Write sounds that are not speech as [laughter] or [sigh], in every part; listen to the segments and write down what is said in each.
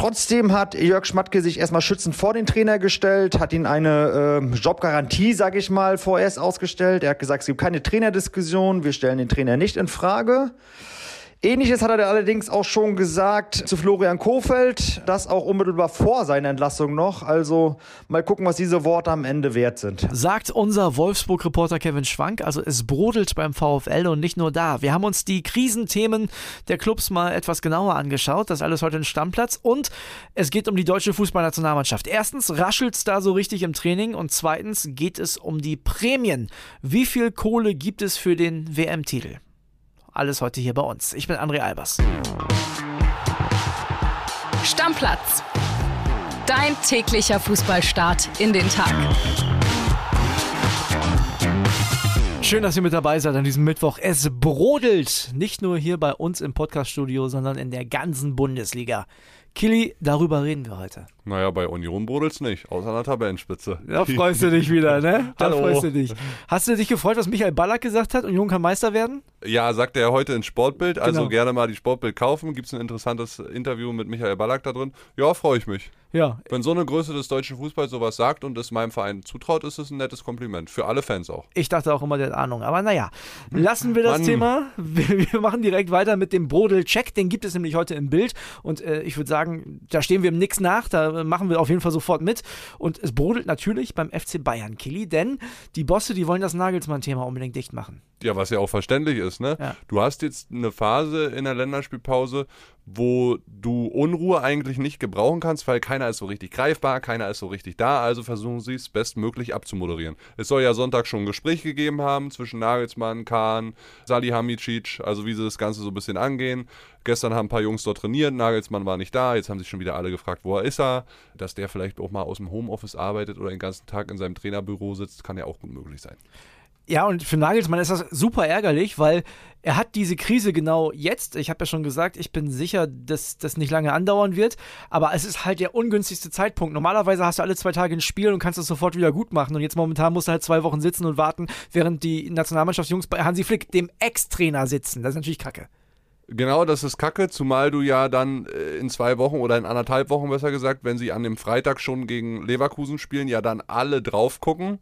Trotzdem hat Jörg Schmatke sich erstmal schützend vor den Trainer gestellt, hat ihn eine äh, Jobgarantie, sage ich mal, vorerst ausgestellt. Er hat gesagt, es gibt keine Trainerdiskussion, wir stellen den Trainer nicht in Frage. Ähnliches hat er allerdings auch schon gesagt zu Florian Kofeld, das auch unmittelbar vor seiner Entlassung noch. Also mal gucken, was diese Worte am Ende wert sind. Sagt unser Wolfsburg-Reporter Kevin Schwank. Also es brodelt beim VfL und nicht nur da. Wir haben uns die Krisenthemen der Clubs mal etwas genauer angeschaut. Das alles heute ein Stammplatz. Und es geht um die deutsche Fußballnationalmannschaft. Erstens raschelt es da so richtig im Training und zweitens geht es um die Prämien. Wie viel Kohle gibt es für den WM-Titel? Alles heute hier bei uns. Ich bin André Albers. Stammplatz. Dein täglicher Fußballstart in den Tag. Schön, dass ihr mit dabei seid an diesem Mittwoch. Es brodelt nicht nur hier bei uns im Podcaststudio, sondern in der ganzen Bundesliga. Kili, darüber reden wir heute. Naja, bei Union brodelt's nicht, außer an der Tabellenspitze. Da freust du dich wieder, ne? [laughs] Da Hallo. freust du dich. Hast du dich gefreut, was Michael Ballack gesagt hat? Union kann Meister werden? Ja, sagt er heute in Sportbild, also Genau. gerne mal die Sportbild kaufen. Gibt's ein interessantes Interview mit Michael Ballack da drin. Ja, freue ich mich. Ja. Wenn so eine Größe des deutschen Fußballs sowas sagt und es meinem Verein zutraut, ist es ein nettes Kompliment. Für alle Fans auch. Ich dachte auch immer, der hat Ahnung. Aber naja, lassen wir das Mann. Thema. Wir, wir machen direkt weiter mit dem Brodel-Check. Den gibt es nämlich heute im Bild. Und äh, ich würde sagen, da stehen wir im Nix nach. Da äh, machen wir auf jeden Fall sofort mit. Und es brodelt natürlich beim FC Bayern, Kili. Denn die Bosse, die wollen das Nagelsmann-Thema unbedingt dicht machen. Ja, was ja auch verständlich ist, ne? Ja. Du hast jetzt eine Phase in der Länderspielpause, wo du Unruhe eigentlich nicht gebrauchen kannst, weil keiner ist so richtig greifbar, keiner ist so richtig da, also versuchen sie es bestmöglich abzumoderieren. Es soll ja Sonntag schon ein Gespräch gegeben haben zwischen Nagelsmann, Kahn, Salihamidzic, also wie sie das Ganze so ein bisschen angehen. Gestern haben ein paar Jungs dort trainiert, Nagelsmann war nicht da, jetzt haben sich schon wieder alle gefragt, wo er ist er. Dass der vielleicht auch mal aus dem Homeoffice arbeitet oder den ganzen Tag in seinem Trainerbüro sitzt, kann ja auch gut möglich sein. Ja, und für Nagelsmann ist das super ärgerlich, weil er hat diese Krise genau jetzt. Ich habe ja schon gesagt, ich bin sicher, dass das nicht lange andauern wird. Aber es ist halt der ungünstigste Zeitpunkt. Normalerweise hast du alle zwei Tage ein Spiel und kannst es sofort wieder gut machen. Und jetzt momentan musst du halt zwei Wochen sitzen und warten, während die Nationalmannschaftsjungs bei Hansi Flick, dem Ex-Trainer, sitzen. Das ist natürlich kacke. Genau, das ist kacke, zumal du ja dann äh, in zwei Wochen oder in anderthalb Wochen besser gesagt, wenn sie an dem Freitag schon gegen Leverkusen spielen, ja dann alle drauf gucken.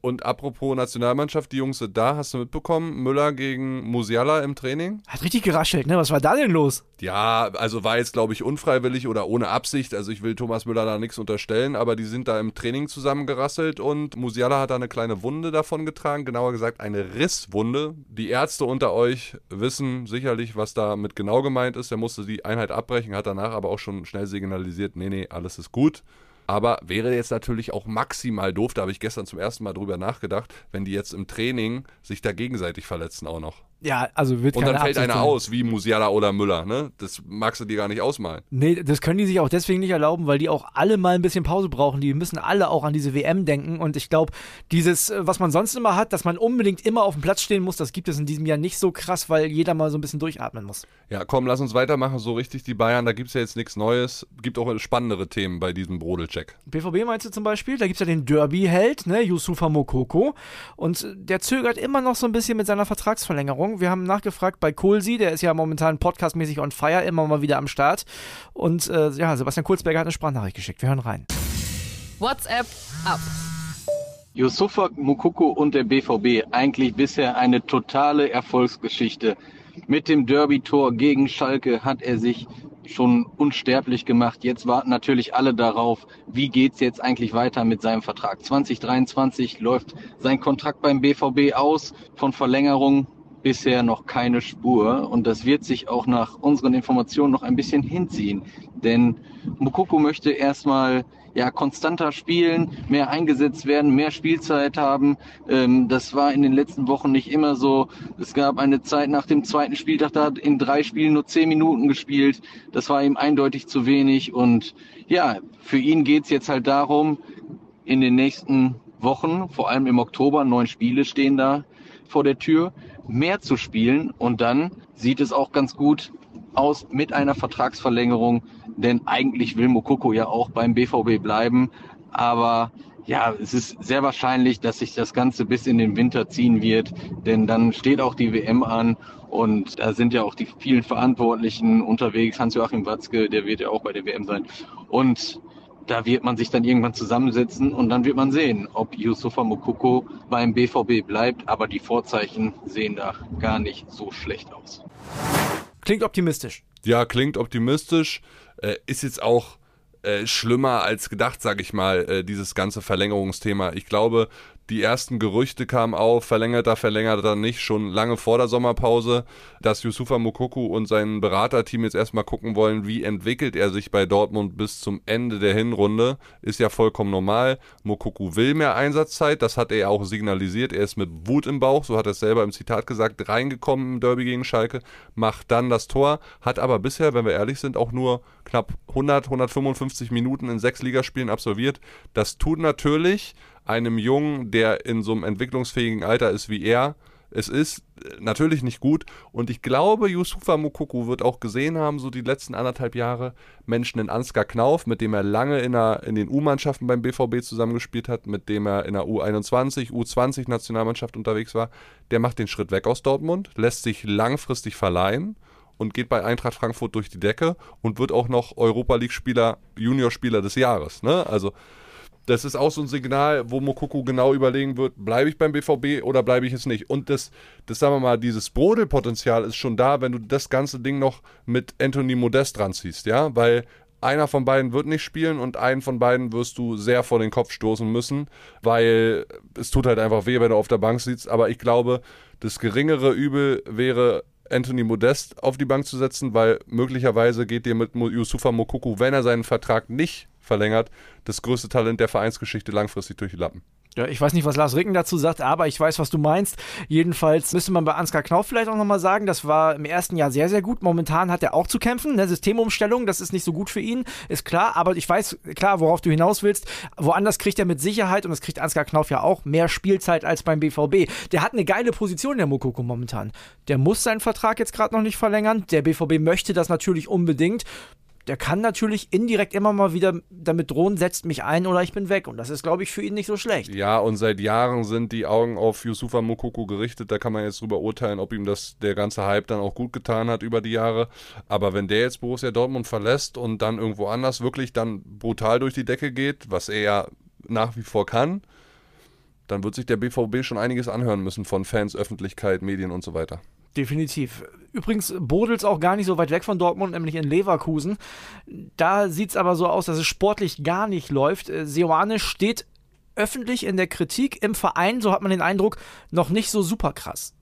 Und apropos Nationalmannschaft, die Jungs sind da, hast du mitbekommen? Müller gegen Musiala im Training? Hat richtig geraschelt, ne? Was war da denn los? Ja, also war jetzt, glaube ich, unfreiwillig oder ohne Absicht. Also ich will Thomas Müller da nichts unterstellen, aber die sind da im Training zusammengerasselt und Musiala hat da eine kleine Wunde davon getragen, genauer gesagt eine Risswunde. Die Ärzte unter euch wissen sicherlich, was damit genau gemeint ist. Er musste die Einheit abbrechen, hat danach aber auch schon schnell signalisiert, nee, nee, alles ist gut. Aber wäre jetzt natürlich auch maximal doof, da habe ich gestern zum ersten Mal drüber nachgedacht, wenn die jetzt im Training sich da gegenseitig verletzen auch noch. Ja, also wird Und dann fällt einer aus, wie Musiala oder Müller, ne? Das magst du dir gar nicht ausmalen. Nee, das können die sich auch deswegen nicht erlauben, weil die auch alle mal ein bisschen Pause brauchen. Die müssen alle auch an diese WM denken. Und ich glaube, dieses, äh, was man sonst immer hat, dass man unbedingt immer auf dem Platz stehen muss, das gibt es in diesem Jahr nicht so krass, weil jeder mal so ein bisschen durchatmen muss. Ja, komm, lass uns weitermachen. So richtig die Bayern, da gibt's ja jetzt nichts Neues. Gibt auch spannendere Themen bei diesem Brodelcheck. BVB meinst du zum Beispiel? Da gibt es ja den Derby-Held, ne, Yusufa Mokoko. Und der zögert immer noch so ein bisschen mit seiner Vertragsverlängerung. Wir haben nachgefragt bei Kohlsi, der ist ja momentan podcastmäßig on fire, immer mal wieder am Start. Und äh, ja, Sebastian Kurzberger hat eine Sprachnachricht geschickt. Wir hören rein. WhatsApp ab. Yusufa Mukoko und der BVB eigentlich bisher eine totale Erfolgsgeschichte. Mit dem Derby-Tor gegen Schalke hat er sich schon unsterblich gemacht. Jetzt warten natürlich alle darauf, wie geht's jetzt eigentlich weiter mit seinem Vertrag. 2023 läuft sein Kontrakt beim BVB aus. Von Verlängerung bisher noch keine Spur. Und das wird sich auch nach unseren Informationen noch ein bisschen hinziehen. Denn Mukoko möchte erstmal ja, konstanter spielen, mehr eingesetzt werden, mehr Spielzeit haben. Ähm, das war in den letzten Wochen nicht immer so. Es gab eine Zeit nach dem zweiten Spieltag, da hat in drei Spielen nur zehn Minuten gespielt. Das war ihm eindeutig zu wenig. Und ja, für ihn geht's jetzt halt darum, in den nächsten Wochen, vor allem im Oktober, neun Spiele stehen da vor der Tür, mehr zu spielen. Und dann sieht es auch ganz gut aus mit einer Vertragsverlängerung, denn eigentlich will Mokoko ja auch beim BVB bleiben. Aber ja, es ist sehr wahrscheinlich, dass sich das Ganze bis in den Winter ziehen wird, denn dann steht auch die WM an und da sind ja auch die vielen Verantwortlichen unterwegs. Hans-Joachim Watzke, der wird ja auch bei der WM sein. Und da wird man sich dann irgendwann zusammensetzen und dann wird man sehen, ob Yusufa Mokoko beim BVB bleibt. Aber die Vorzeichen sehen da gar nicht so schlecht aus. Klingt optimistisch. Ja, klingt optimistisch. Äh, ist jetzt auch äh, schlimmer als gedacht, sag ich mal, äh, dieses ganze Verlängerungsthema. Ich glaube, die ersten Gerüchte kamen auf, verlängert er, verlängert er nicht, schon lange vor der Sommerpause, dass Yusufa Mokoku und sein Beraterteam jetzt erstmal gucken wollen, wie entwickelt er sich bei Dortmund bis zum Ende der Hinrunde. Ist ja vollkommen normal. Mokoku will mehr Einsatzzeit, das hat er auch signalisiert. Er ist mit Wut im Bauch, so hat er es selber im Zitat gesagt, reingekommen im Derby gegen Schalke, macht dann das Tor, hat aber bisher, wenn wir ehrlich sind, auch nur knapp 100, 155 Minuten in sechs Ligaspielen absolviert. Das tut natürlich einem Jungen, der in so einem entwicklungsfähigen Alter ist wie er, es ist natürlich nicht gut und ich glaube, Yusufa Mukuku wird auch gesehen haben, so die letzten anderthalb Jahre, Menschen in Ansgar Knauf, mit dem er lange in, der, in den U-Mannschaften beim BVB zusammengespielt hat, mit dem er in der U21, U20 Nationalmannschaft unterwegs war, der macht den Schritt weg aus Dortmund, lässt sich langfristig verleihen und geht bei Eintracht Frankfurt durch die Decke und wird auch noch Europa League-Spieler, Juniorspieler des Jahres. Ne? Also das ist auch so ein Signal, wo Mokoko genau überlegen wird, bleibe ich beim BVB oder bleibe ich es nicht. Und das, das sagen wir mal, dieses Brodelpotenzial ist schon da, wenn du das ganze Ding noch mit Anthony Modest dran ziehst, ja, weil einer von beiden wird nicht spielen und einen von beiden wirst du sehr vor den Kopf stoßen müssen, weil es tut halt einfach weh, wenn du auf der Bank sitzt. Aber ich glaube, das geringere Übel wäre Anthony Modest auf die Bank zu setzen, weil möglicherweise geht dir mit Yusufa Mokuku, wenn er seinen Vertrag nicht verlängert, das größte Talent der Vereinsgeschichte langfristig durch die Lappen. Ja, ich weiß nicht, was Lars Ricken dazu sagt, aber ich weiß, was du meinst. Jedenfalls müsste man bei Ansgar Knauf vielleicht auch nochmal sagen, das war im ersten Jahr sehr, sehr gut. Momentan hat er auch zu kämpfen. Ne? Systemumstellung, das ist nicht so gut für ihn, ist klar. Aber ich weiß, klar, worauf du hinaus willst. Woanders kriegt er mit Sicherheit, und das kriegt Ansgar Knauf ja auch, mehr Spielzeit als beim BVB. Der hat eine geile Position, der Mokoko momentan. Der muss seinen Vertrag jetzt gerade noch nicht verlängern. Der BVB möchte das natürlich unbedingt der kann natürlich indirekt immer mal wieder damit drohen, setzt mich ein oder ich bin weg. Und das ist, glaube ich, für ihn nicht so schlecht. Ja, und seit Jahren sind die Augen auf Yusufa Mokoko gerichtet. Da kann man jetzt drüber urteilen, ob ihm das der ganze Hype dann auch gut getan hat über die Jahre. Aber wenn der jetzt Borussia Dortmund verlässt und dann irgendwo anders wirklich dann brutal durch die Decke geht, was er ja nach wie vor kann, dann wird sich der BVB schon einiges anhören müssen von Fans, Öffentlichkeit, Medien und so weiter. Definitiv. Übrigens, Bodels auch gar nicht so weit weg von Dortmund, nämlich in Leverkusen. Da sieht es aber so aus, dass es sportlich gar nicht läuft. Äh, Seoane steht öffentlich in der Kritik im Verein, so hat man den Eindruck, noch nicht so super krass.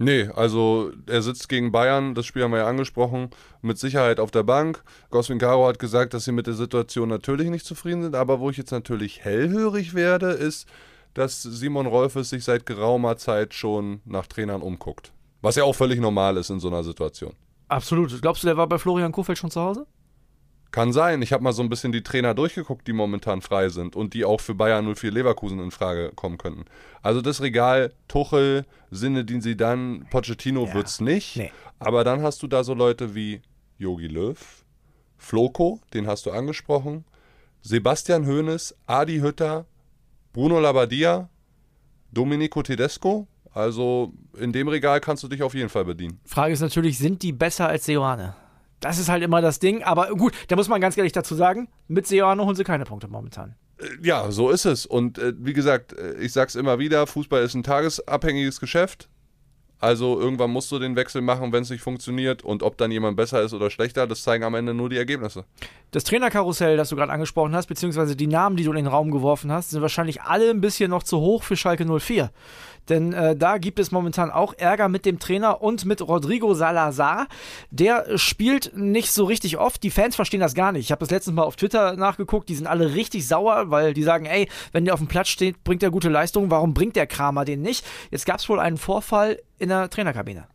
Nee, also er sitzt gegen Bayern, das Spiel haben wir ja angesprochen, mit Sicherheit auf der Bank. Goswin Caro hat gesagt, dass sie mit der Situation natürlich nicht zufrieden sind, aber wo ich jetzt natürlich hellhörig werde, ist, dass Simon Rolfes sich seit geraumer Zeit schon nach Trainern umguckt. Was ja auch völlig normal ist in so einer Situation. Absolut. Glaubst du, der war bei Florian Kofeld schon zu Hause? Kann sein. Ich habe mal so ein bisschen die Trainer durchgeguckt, die momentan frei sind und die auch für Bayern 04 Leverkusen in Frage kommen könnten. Also das Regal Tuchel, Sinne, den sie dann, Pochettino ja. wird's nicht. Nee. Aber dann hast du da so Leute wie Yogi Löw, Floko, den hast du angesprochen, Sebastian Hoeneß, Adi Hütter, Bruno Labbadia, Domenico Tedesco, also in dem Regal kannst du dich auf jeden Fall bedienen. Frage ist natürlich, sind die besser als Seoane? Das ist halt immer das Ding. Aber gut, da muss man ganz ehrlich dazu sagen, mit Seoane holen sie keine Punkte momentan. Äh, ja, so ist es. Und äh, wie gesagt, äh, ich sag's immer wieder, Fußball ist ein tagesabhängiges Geschäft. Also irgendwann musst du den Wechsel machen, wenn es nicht funktioniert. Und ob dann jemand besser ist oder schlechter, das zeigen am Ende nur die Ergebnisse. Das Trainerkarussell, das du gerade angesprochen hast, beziehungsweise die Namen, die du in den Raum geworfen hast, sind wahrscheinlich alle ein bisschen noch zu hoch für Schalke 04. Denn äh, da gibt es momentan auch Ärger mit dem Trainer und mit Rodrigo Salazar. Der spielt nicht so richtig oft. Die Fans verstehen das gar nicht. Ich habe das letztes Mal auf Twitter nachgeguckt. Die sind alle richtig sauer, weil die sagen, ey, wenn der auf dem Platz steht, bringt er gute Leistung. Warum bringt der Kramer den nicht? Jetzt gab es wohl einen Vorfall in der Trainerkabine.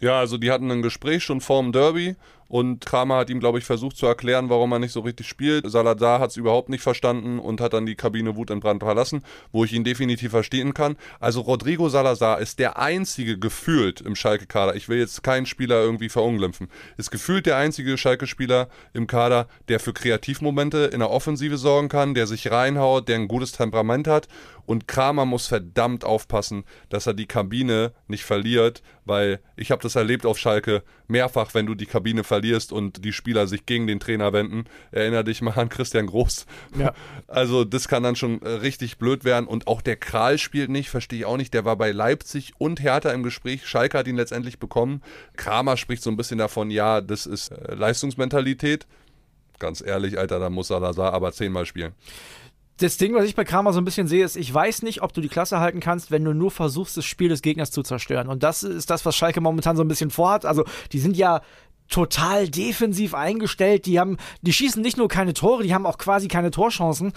Ja, also die hatten ein Gespräch schon vorm Derby Und Kramer hat ihm, glaube ich, versucht zu erklären, warum er nicht so richtig spielt. Salazar hat es überhaupt nicht verstanden und hat dann die Kabine wutentbrannt verlassen, wo ich ihn definitiv verstehen kann. Also Rodrigo Salazar ist der einzige gefühlt im Schalke-Kader. Ich will jetzt keinen Spieler irgendwie verunglimpfen. Ist gefühlt der einzige Schalke-Spieler im Kader, der für Kreativmomente in der Offensive sorgen kann, der sich reinhaut, der ein gutes Temperament hat. Und Kramer muss verdammt aufpassen, dass er die Kabine nicht verliert, weil ich habe das erlebt auf Schalke mehrfach, wenn du die Kabine verlierst und die Spieler sich gegen den Trainer wenden. Erinner dich mal an Christian Groß. Ja. [laughs] Also das kann dann schon äh, richtig blöd werden. Und auch der Kral spielt nicht, verstehe ich auch nicht. Der war bei Leipzig und Hertha im Gespräch. Schalke hat ihn letztendlich bekommen. Kramer spricht so ein bisschen davon, ja, das ist äh, Leistungsmentalität. Ganz ehrlich, Alter, da muss Salazar aber zehnmal spielen das Ding, was ich bei Kramer so ein bisschen sehe, ist, ich weiß nicht, ob du die Klasse halten kannst, wenn du nur versuchst, das Spiel des Gegners zu zerstören. Und das ist das, was Schalke momentan so ein bisschen vorhat. Also, die sind ja total defensiv eingestellt. Die haben, die schießen nicht nur keine Tore, die haben auch quasi keine Torchancen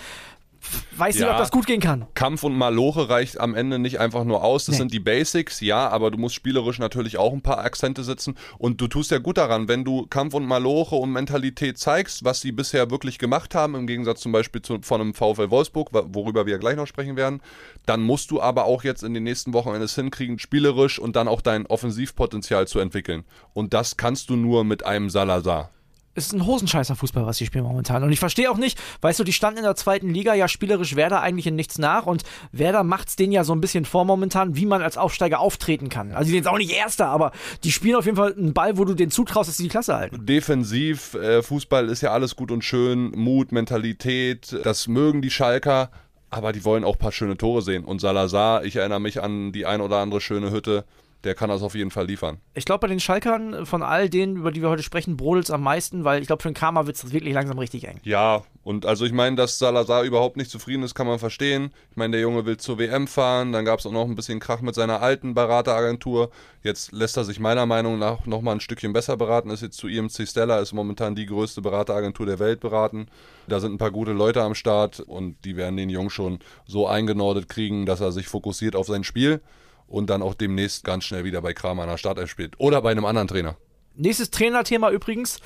weiß ja, nicht, ob das gut gehen kann. Kampf und Maloche reicht am Ende nicht einfach nur aus. Das nee. sind die Basics, ja, aber du musst spielerisch natürlich auch ein paar Akzente setzen. Und du tust ja gut daran, wenn du Kampf und Maloche und Mentalität zeigst, was sie bisher wirklich gemacht haben, im Gegensatz zum Beispiel zu, von einem VfL Wolfsburg, worüber wir ja gleich noch sprechen werden, dann musst du aber auch jetzt in den nächsten Wochen es hinkriegen, spielerisch und dann auch dein Offensivpotenzial zu entwickeln. Und das kannst du nur mit einem Salazar ist ein Hosenscheißer Fußball, was die spielen momentan. Und ich verstehe auch nicht, weißt du, die standen in der zweiten Liga ja spielerisch Werder eigentlich in nichts nach und Werder macht es denen ja so ein bisschen vor momentan, wie man als Aufsteiger auftreten kann. Also die sind jetzt auch nicht Erster, aber die spielen auf jeden Fall einen Ball, wo du den zutraust, dass sie die Klasse halten. Defensiv, äh, Fußball ist ja alles gut und schön, Mut, Mentalität, das mögen die Schalker. Aber die wollen auch ein paar schöne Tore sehen. Und Salazar, ich erinnere mich an die ein oder andere schöne Hütte der kann das auf jeden Fall liefern. Ich glaube, bei den Schalkern von all denen, über die wir heute sprechen, brodelt es am meisten, weil ich glaube, für den Kramer wird es wirklich langsam richtig eng. Ja, und also ich meine, dass Salazar überhaupt nicht zufrieden ist, kann man verstehen. Ich meine, der Junge will zur WM fahren, dann gab es auch noch ein bisschen Krach mit seiner alten Berateragentur. Jetzt lässt er sich meiner Meinung nach nochmal ein Stückchen besser beraten, ist jetzt zu IMC Stella, ist momentan die größte Berateragentur der Welt beraten. Da sind ein paar gute Leute am Start und die werden den Jungen schon so eingenordet kriegen, dass er sich fokussiert auf sein Spiel und dann auch demnächst ganz schnell wieder bei Kramer an der Startelf spielt. Oder bei einem anderen Trainer. Nächstes Trainerthema übrigens.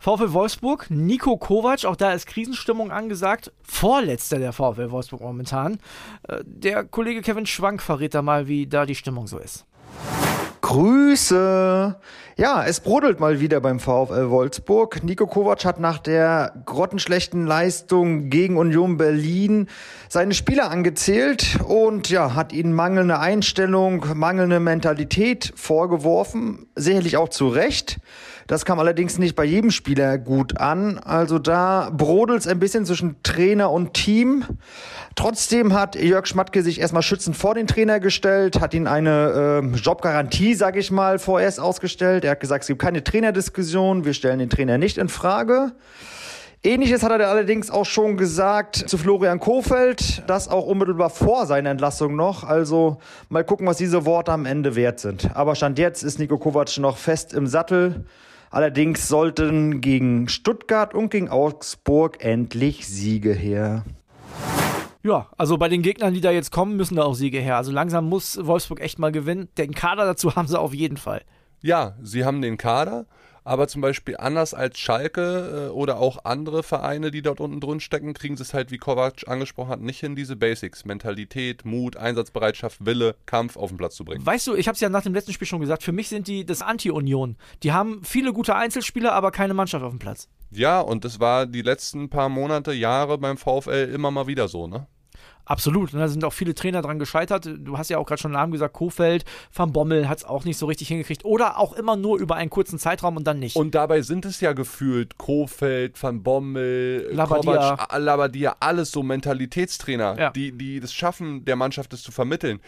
VfL Wolfsburg, Nico Kovac, auch da ist Krisenstimmung angesagt. Vorletzter der VfL Wolfsburg momentan. Äh, der Kollege Kevin Schwank verrät da mal, wie da die Stimmung so ist. Grüße! Ja, es brodelt mal wieder beim VfL Wolfsburg. Nico Kovac hat nach der grottenschlechten Leistung gegen Union Berlin seine Spieler angezählt und ja, hat ihnen mangelnde Einstellung, mangelnde Mentalität vorgeworfen. Sicherlich auch zu Recht. Das kam allerdings nicht bei jedem Spieler gut an. Also da brodelt es ein bisschen zwischen Trainer und Team. Trotzdem hat Jörg Schmatke sich erstmal schützend vor den Trainer gestellt, hat ihn eine äh, Jobgarantie, sage ich mal, vorerst ausgestellt. Er hat gesagt, es gibt keine Trainerdiskussion, wir stellen den Trainer nicht in Frage. Ähnliches hat er allerdings auch schon gesagt zu Florian Kofeld, das auch unmittelbar vor seiner Entlassung noch. Also mal gucken, was diese Worte am Ende wert sind. Aber Stand jetzt ist Nico Kovac noch fest im Sattel. Allerdings sollten gegen Stuttgart und gegen Augsburg endlich Siege her. Ja, also bei den Gegnern, die da jetzt kommen, müssen da auch Siege her. Also langsam muss Wolfsburg echt mal gewinnen. Den Kader dazu [laughs] haben sie auf jeden Fall. Ja, sie haben den Kader aber zum Beispiel anders als Schalke äh, oder auch andere Vereine, die dort unten drin stecken, kriegen sie es halt, wie Kovac angesprochen hat, nicht hin, diese Basics, Mentalität, Mut, Einsatzbereitschaft, Wille, Kampf auf den Platz zu bringen. Weißt du, ich habe es ja nach dem letzten Spiel schon gesagt, für mich sind die das Anti-Union. Die haben viele gute Einzelspieler, aber keine Mannschaft auf dem Platz. Ja, und das war die letzten paar Monate, Jahre beim VfL immer mal wieder so, ne? Absolut. Und da sind auch viele Trainer dran gescheitert. Du hast ja auch gerade schon einen Namen gesagt, Kofeld, Van Bommel hat es auch nicht so richtig hingekriegt. Oder auch immer nur über einen kurzen Zeitraum und dann nicht. Und dabei sind es ja gefühlt Kofeld, Van Bommel, Labadia, Kovac, Labadia alles so Mentalitätstrainer, ja. die, die das schaffen, der Mannschaft das zu vermitteln.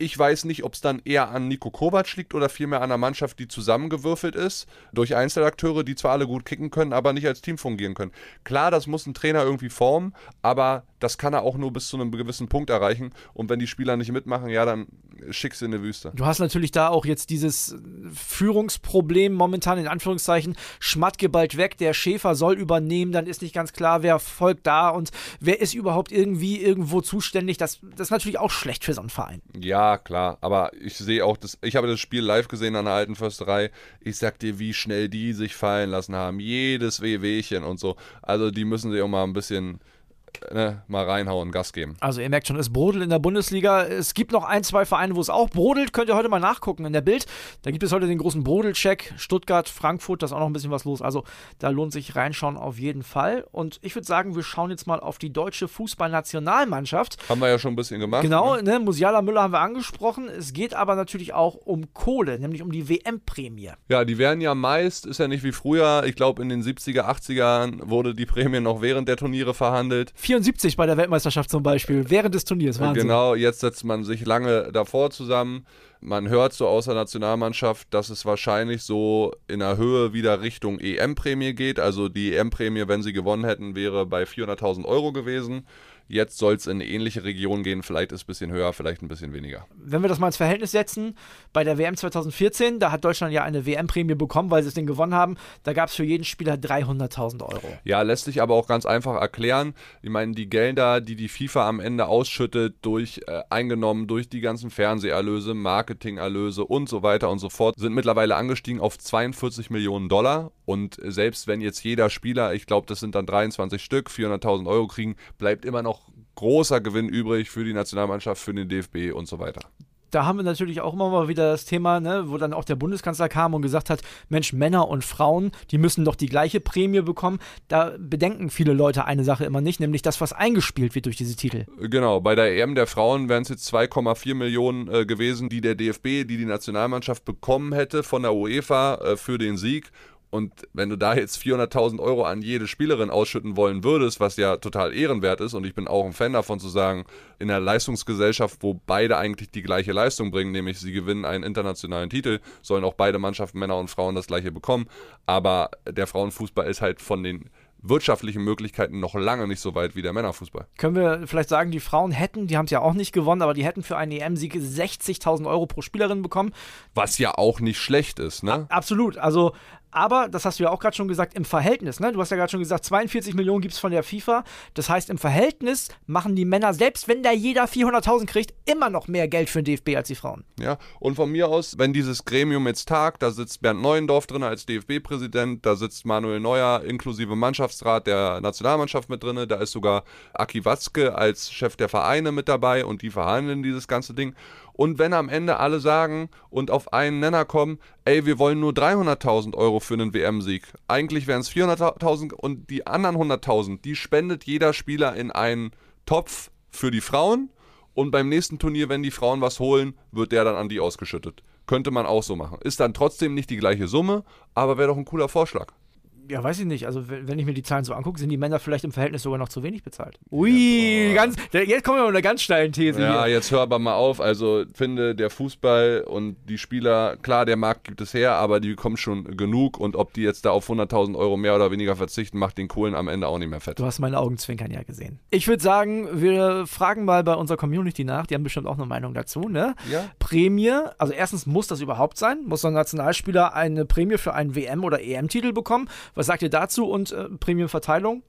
Ich weiß nicht, ob es dann eher an Nico Kovac liegt oder vielmehr an einer Mannschaft, die zusammengewürfelt ist durch Einzelakteure, die zwar alle gut kicken können, aber nicht als Team fungieren können. Klar, das muss ein Trainer irgendwie formen, aber das kann er auch nur bis zu einem gewissen Punkt erreichen. Und wenn die Spieler nicht mitmachen, ja, dann schickst in die Wüste. Du hast natürlich da auch jetzt dieses Führungsproblem momentan in Anführungszeichen. Schmatke bald weg, der Schäfer soll übernehmen, dann ist nicht ganz klar, wer folgt da und wer ist überhaupt irgendwie irgendwo zuständig. Das, das ist natürlich auch schlecht für so einen Verein. Ja, Ja, klar, aber ich sehe auch, das, ich habe das Spiel live gesehen an der alten Försterei. Ich sag dir, wie schnell die sich fallen lassen haben. Jedes Wehwehchen und so. Also die müssen sich auch mal ein bisschen ne, mal reinhauen, Gas geben. Also ihr merkt schon, es brodelt in der Bundesliga. Es gibt noch ein, zwei Vereine, wo es auch brodelt. Könnt ihr heute mal nachgucken in der Bild. Da gibt es heute den großen Brodelcheck. Stuttgart, Frankfurt, da ist auch noch ein bisschen was los. Also da lohnt sich reinschauen auf jeden Fall. Und ich würde sagen, wir schauen jetzt mal auf die deutsche Fußballnationalmannschaft. Haben wir ja schon ein bisschen gemacht. Genau, Ne? ne, Musiala Müller haben wir angesprochen. Es geht aber natürlich auch um Kohle, nämlich um die WM-Prämie. Ja, die werden ja meist, ist ja nicht wie früher. Ich glaube, in den 70er, 80ern wurde die Prämie noch während der Turniere verhandelt. 74 bei der Weltmeisterschaft zum Beispiel, während des Turniers. Wahnsinn. Genau, jetzt setzt man sich lange davor zusammen. Man hört so aus der Nationalmannschaft, dass es wahrscheinlich so in der Höhe wieder Richtung EM-Prämie geht. Also die EM-Prämie, wenn sie gewonnen hätten, wäre bei 400.000 Euro gewesen. Jetzt soll es in eine ähnliche Region gehen. Vielleicht ist es ein bisschen höher, vielleicht ein bisschen weniger. Wenn wir das mal ins Verhältnis setzen, bei der WM 2014, da hat Deutschland ja eine WM-Prämie bekommen, weil sie es den gewonnen haben. Da gab es für jeden Spieler 300.000 Euro. Ja, lässt sich aber auch ganz einfach erklären. Ich meine, die Gelder, die die FIFA am Ende ausschüttet, durch äh, eingenommen durch die ganzen Fernseherlöse, Marketingerlöse und so weiter und so fort, sind mittlerweile angestiegen auf 42 Millionen Dollar. Und selbst wenn jetzt jeder Spieler, ich glaube, das sind dann 23 Stück, 400.000 Euro kriegen, bleibt immer noch großer Gewinn übrig für die Nationalmannschaft, für den DFB und so weiter da haben wir natürlich auch immer mal wieder das Thema, ne, wo dann auch der Bundeskanzler kam und gesagt hat, Mensch, Männer und Frauen, die müssen doch die gleiche Prämie bekommen. Da bedenken viele Leute eine Sache immer nicht, nämlich das, was eingespielt wird durch diese Titel. Genau, bei der EM der Frauen wären es jetzt 2,4 Millionen äh, gewesen, die der DFB, die die Nationalmannschaft bekommen hätte von der UEFA äh, für den Sieg. Und wenn du da jetzt 400.000 Euro an jede Spielerin ausschütten wollen würdest, was ja total ehrenwert ist, und ich bin auch ein Fan davon zu sagen, in einer Leistungsgesellschaft, wo beide eigentlich die gleiche Leistung bringen, nämlich sie gewinnen einen internationalen Titel, sollen auch beide Mannschaften, Männer und Frauen, das gleiche bekommen. Aber der Frauenfußball ist halt von den wirtschaftlichen Möglichkeiten noch lange nicht so weit wie der Männerfußball. Können wir vielleicht sagen, die Frauen hätten, die haben es ja auch nicht gewonnen, aber die hätten für einen EM-Sieg 60.000 Euro pro Spielerin bekommen. Was ja auch nicht schlecht ist, ne? Absolut. Also aber, das hast du ja auch gerade schon gesagt, im Verhältnis, ne? Du hast ja gerade schon gesagt, 42 Millionen gibt es von der FIFA. Das heißt, im Verhältnis machen die Männer, selbst wenn da jeder 400.000 kriegt, immer noch mehr Geld für den DFB als die Frauen. Ja, und von mir aus, wenn dieses Gremium jetzt tagt, da sitzt Bernd Neuendorf drin als DFB-Präsident, da sitzt Manuel Neuer inklusive Mannschaftsrat der Nationalmannschaft mit drin, da ist sogar Aki Watzke als Chef der Vereine mit dabei und die verhandeln dieses ganze Ding. Und wenn am Ende alle sagen und auf einen Nenner kommen, ey, wir wollen nur 300.000 Euro für einen WM-Sieg. Eigentlich wären es 400.000 und die anderen 100.000, die spendet jeder Spieler in einen Topf für die Frauen. Und beim nächsten Turnier, wenn die Frauen was holen, wird der dann an die ausgeschüttet. Könnte man auch so machen. Ist dann trotzdem nicht die gleiche Summe, aber wäre doch ein cooler Vorschlag ja, weiß ich nicht. Also, wenn ich mir die Zahlen so angucke, sind die Männer vielleicht im Verhältnis sogar noch zu wenig bezahlt. Ui, ganz, jetzt kommen wir mit einer ganz steilen These ja, hier. jetzt hör aber mal auf. Also, finde, der Fußball und die Spieler, klar, der Markt gibt es her, aber die bekommen schon genug. Und ob die jetzt da auf 100.000 Euro mehr oder weniger verzichten, macht den Kohlen am Ende auch nicht mehr fett. Du hast meine Augenzwinkern ja gesehen. Ich würde sagen, wir fragen mal bei unserer Community nach. Die haben bestimmt auch eine Meinung dazu, ne? Ja. Prämie, also erstens muss das überhaupt sein? Muss so ein Nationalspieler eine Prämie für einen WM- oder EM-Titel bekommen? Was sagt ihr dazu? Und äh, Prämienverteilung?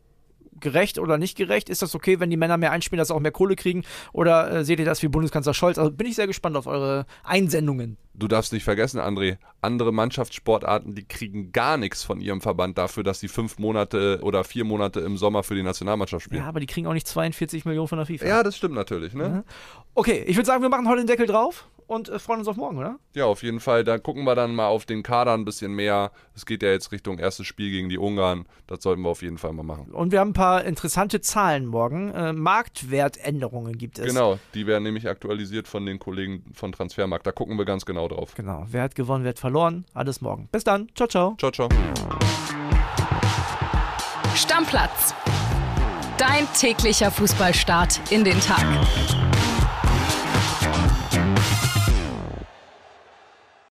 gerecht oder nicht gerecht? Ist das okay, wenn die Männer mehr einspielen, dass sie auch mehr Kohle kriegen? Oder äh, seht ihr das wie Bundeskanzler Scholz? Also bin ich sehr gespannt auf eure Einsendungen. Du darfst nicht vergessen, André, andere Mannschaftssportarten, die kriegen gar nichts von ihrem Verband dafür, dass sie fünf Monate oder vier Monate im Sommer für die Nationalmannschaft spielen. Ja, aber die kriegen auch nicht 42 Millionen von der FIFA. Ja, das stimmt natürlich, ne? Mhm. Okay, ich würde sagen, wir machen heute den Deckel drauf und äh, freuen uns auf morgen, oder? Ja, auf jeden Fall. Da gucken wir dann mal auf den Kader ein bisschen mehr. Es geht ja jetzt Richtung erstes Spiel gegen die Ungarn. Das sollten wir auf jeden Fall mal machen. Und wir haben ein paar interessante Zahlen morgen. Äh, Marktwertänderungen gibt es. Genau, die werden nämlich aktualisiert von den Kollegen von Transfermarkt. Da gucken wir ganz genau drauf. Genau, wer hat gewonnen, wer hat verloren. Alles morgen. Bis dann. Ciao, ciao. Ciao, ciao. Stammplatz. Dein täglicher Fußballstart in den Tag.